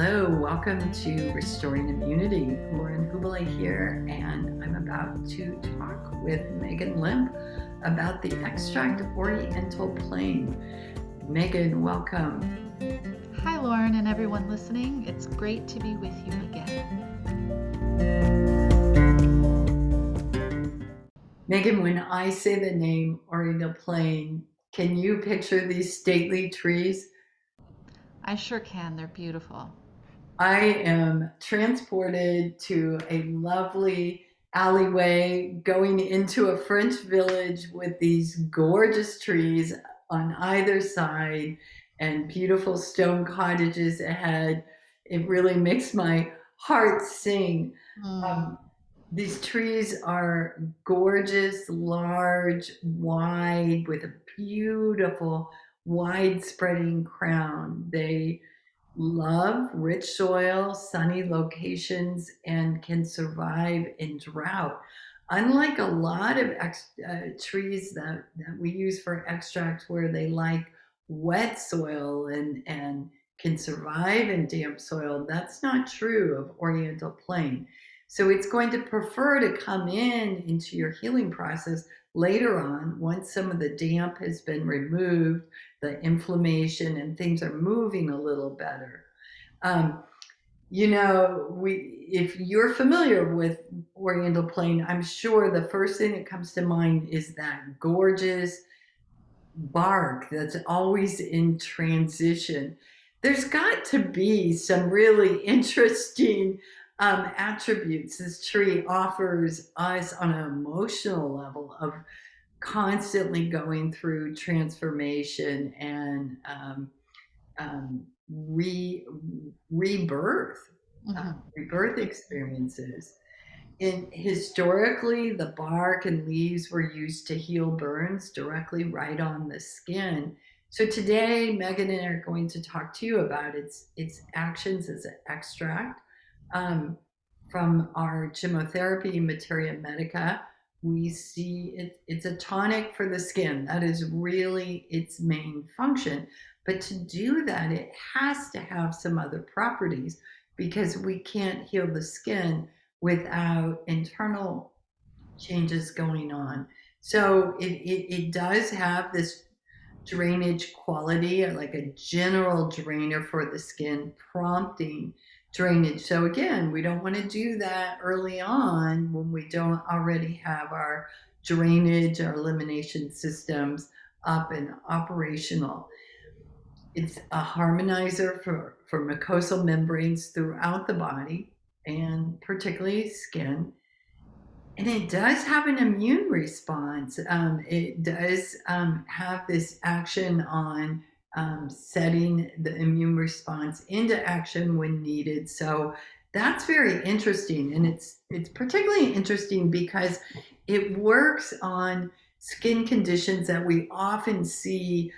Hello, welcome to Restoring Immunity. Lauren Hubele here, and I'm about to talk with Megan Lemp about the extract oriental plane. Megan, welcome. Hi, Lauren, and everyone listening. It's great to be with you again. Megan, when I say the name Oriental Plane, can you picture these stately trees? I sure can. They're beautiful. I am transported to a lovely alleyway going into a French village with these gorgeous trees on either side and beautiful stone cottages ahead. It really makes my heart sing. Mm. Um, these trees are gorgeous, large, wide, with a beautiful wide spreading crown. They love rich soil, sunny locations, and can survive in drought. Unlike a lot of ex- uh, trees that, that we use for extracts where they like wet soil and, and can survive in damp soil, that's not true of Oriental Plane. So it's going to prefer to come in into your healing process later on once some of the damp has been removed the inflammation and things are moving a little better. Um, you know, we if you're familiar with Oriental Plane, I'm sure the first thing that comes to mind is that gorgeous bark that's always in transition. There's got to be some really interesting um, attributes this tree offers us on an emotional level of constantly going through transformation and um, um, re rebirth, uh, mm-hmm. uh, rebirth experiences. And historically, the bark and leaves were used to heal burns directly right on the skin. So today, Megan and I are going to talk to you about its its actions as an extract um, from our gemmotherapy materia medica we see it, it's a tonic for the skin. That is really its main function. But to do that, it has to have some other properties because we can't heal the skin without internal changes going on. So it, it, it does have this drainage quality, like a general drainer for the skin, prompting drainage. So again, we don't want to do that early on when we don't already have our drainage, our elimination systems up and operational. It's a harmonizer for, for mucosal membranes throughout the body and particularly skin. And it does have an immune response. Um, it does um, have this action on um, setting the immune response into action when needed. So that's very interesting, and it's it's particularly interesting because it works on skin conditions that we often see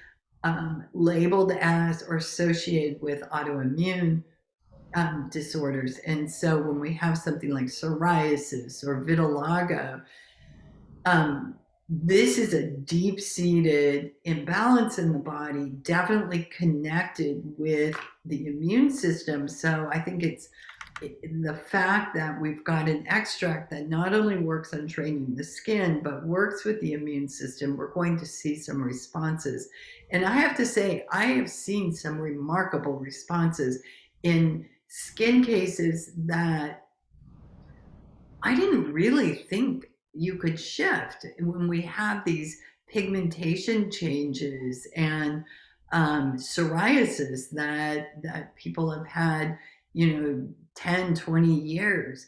um, labeled as or associated with autoimmune um, disorders. And so when we have something like psoriasis or vitiligo, um, this is a deep seated imbalance in the body, definitely connected with the immune system. So I think it's the fact that we've got an extract that not only works on training the skin, but works with the immune system, we're going to see some responses. And I have to say, I have seen some remarkable responses in skin cases that I didn't really think you could shift. When we have these pigmentation changes and um, psoriasis that that people have had you know 10 20 years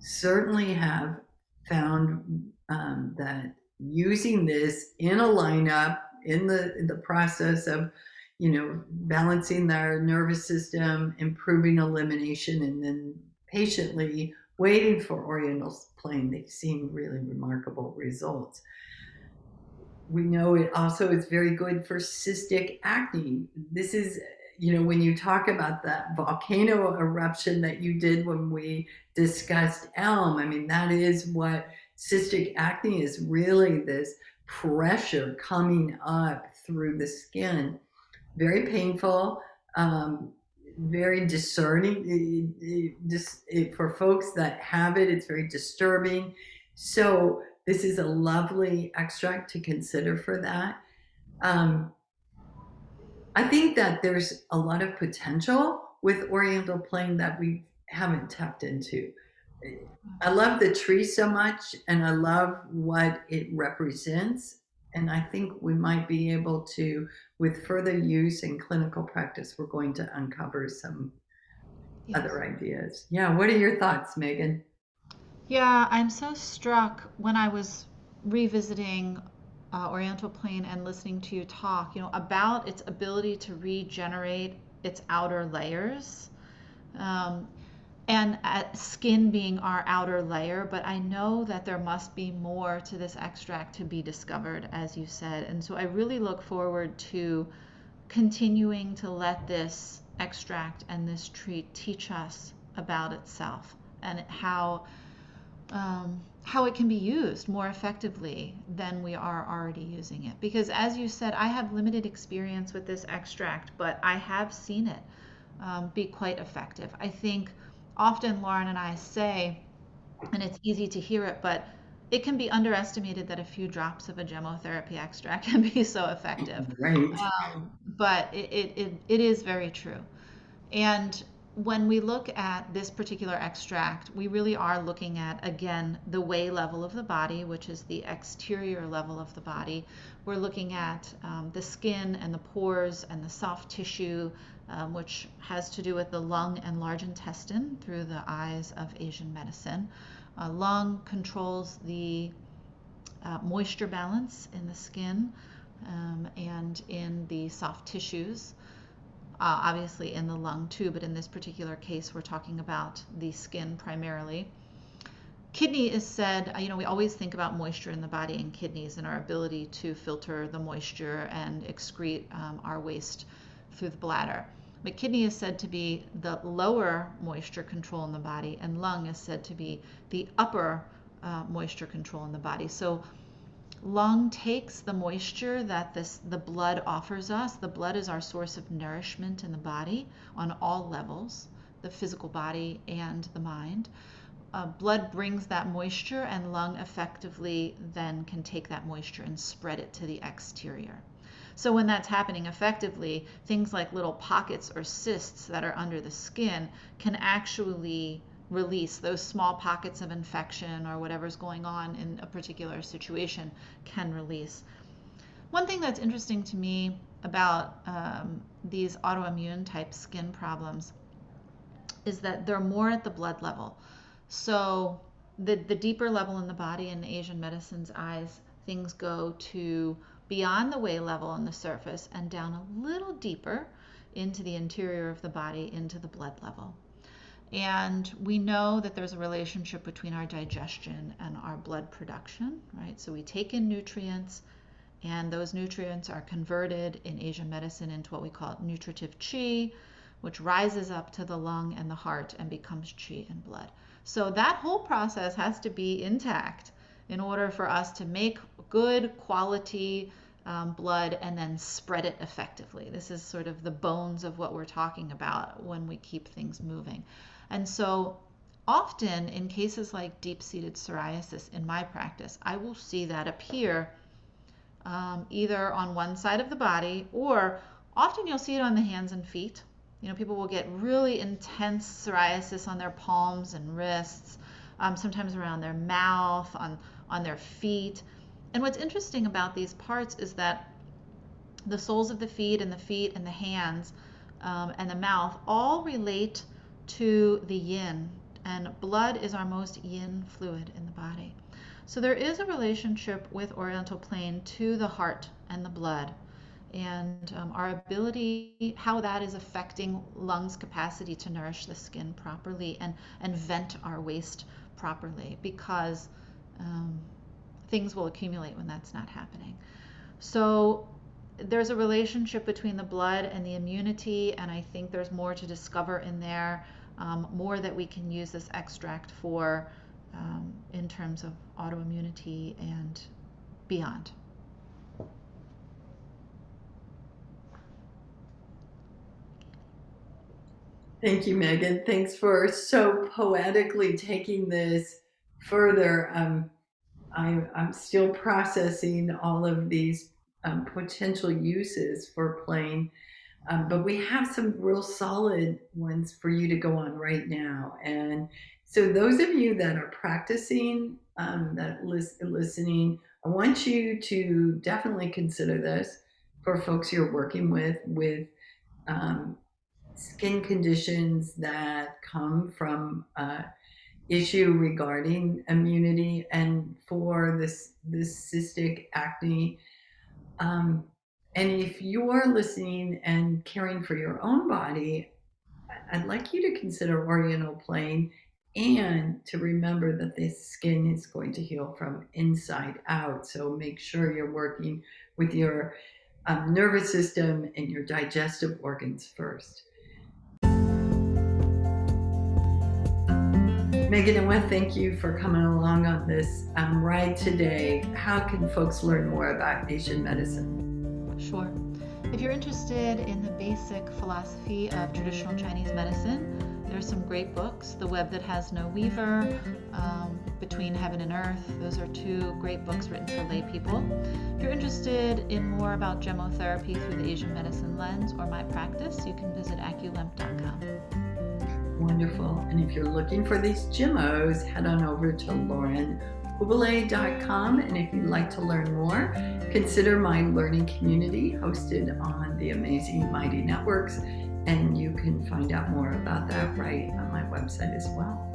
certainly have found um, that using this in a lineup in the in the process of you know balancing their nervous system improving elimination and then patiently waiting for Oriental's Plane, they've seen really remarkable results. We know it also is very good for cystic acne. This is, you know, when you talk about that volcano eruption that you did when we discussed elm, I mean, that is what cystic acne is really this pressure coming up through the skin. Very painful. Um, very discerning. Just for folks that have it, it's very disturbing. So this is a lovely extract to consider for that. Um, I think that there's a lot of potential with Oriental Plane that we haven't tapped into. I love the tree so much and I love what it represents. And I think we might be able to, with further use in clinical practice, we're going to uncover some yes. other ideas. Yeah, what are your thoughts, Megan? Yeah, I'm so struck when I was revisiting uh, Oriental Plane and listening to you talk, you know, about its ability to regenerate its outer layers. Um, and uh, skin being our outer layer, but I know that there must be more to this extract to be discovered, as you said. And so I really look forward to continuing to let this extract and this tree teach us about itself and how um, how it can be used more effectively than we are already using it. Because as you said, I have limited experience with this extract, but I have seen it um, be quite effective. I think often Lauren and I say, and it's easy to hear it, but it can be underestimated that a few drops of a gemmotherapy extract can be so effective. Right. Um, but it, it, it, it is very true. And when we look at this particular extract, we really are looking at, again, the wei level of the body, which is the exterior level of the body. We're looking at um, the skin and the pores and the soft tissue, um, which has to do with the lung and large intestine through the eyes of Asian medicine. Uh, lung controls the uh, moisture balance in the skin um, and in the soft tissues uh, obviously in the lung too, but in this particular case, we're talking about the skin primarily. Kidney is said, you know, we always think about moisture in the body and kidneys and our ability to filter the moisture and excrete um, our waste through the bladder. But kidney is said to be the lower moisture control in the body, and lung is said to be the upper uh, moisture control in the body. So Lung takes the moisture that this the blood offers us. The blood is our source of nourishment in the body on all levels, the physical body and the mind. Uh, blood brings that moisture, and lung effectively then can take that moisture and spread it to the exterior. So when that's happening effectively, things like little pockets or cysts that are under the skin can actually release those small pockets of infection or whatever's going on in a particular situation can release. One thing that's interesting to me about um, these autoimmune type skin problems is that they're more at the blood level. So the, the deeper level in the body in Asian medicine's eyes, things go to beyond the wei level on the surface and down a little deeper into the interior of the body into the blood level. And we know that there's a relationship between our digestion and our blood production, right? So we take in nutrients, and those nutrients are converted in Asian medicine into what we call nutritive qi, which rises up to the lung and the heart and becomes qi and blood. So that whole process has to be intact in order for us to make good quality um, blood and then spread it effectively. This is sort of the bones of what we're talking about when we keep things moving. And so often in cases like deep-seated psoriasis in my practice, I will see that appear um, either on one side of the body or often you'll see it on the hands and feet. You know, people will get really intense psoriasis on their palms and wrists, um, sometimes around their mouth, on, on their feet. And what's interesting about these parts is that the soles of the feet and the feet and the hands um, and the mouth all relate to the yin, and blood is our most yin fluid in the body. So there is a relationship with Oriental Plane to the heart and the blood, and um, our ability, how that is affecting lungs' capacity to nourish the skin properly and, and vent our waste properly, because um, things will accumulate when that's not happening. So there's a relationship between the blood and the immunity, and I think there's more to discover in there, um, more that we can use this extract for um, in terms of autoimmunity and beyond. Thank you, Megan. Thanks for so poetically taking this further. Um, I, I'm still processing all of these um, potential uses for playing, um, but we have some real solid ones for you to go on right now. And so, those of you that are practicing, um, that lis- listening, I want you to definitely consider this for folks you're working with with um, skin conditions that come from uh, issue regarding immunity and for this this cystic acne um, and if you're listening and caring for your own body i'd like you to consider oriental plane and to remember that this skin is going to heal from inside out. So make sure you're working with your um, nervous system and your digestive organs first Megan, I want to thank you for coming along on this um, ride today. How can folks learn more about Asian medicine? Sure. If you're interested in the basic philosophy of traditional Chinese medicine, there are some great books. The Web That Has No Weaver, um, Between Heaven and Earth, those are two great books written for lay people. If you're interested in more about gemmotherapy through the Asian medicine lens or my practice, you can visit aculemp.com. Wonderful. And if you're looking for these Gemos, head on over to laurenhubele.com. And if you'd like to learn more, consider my learning community hosted on the Amazing Mighty Networks. And you can find out more about that right on my website as well.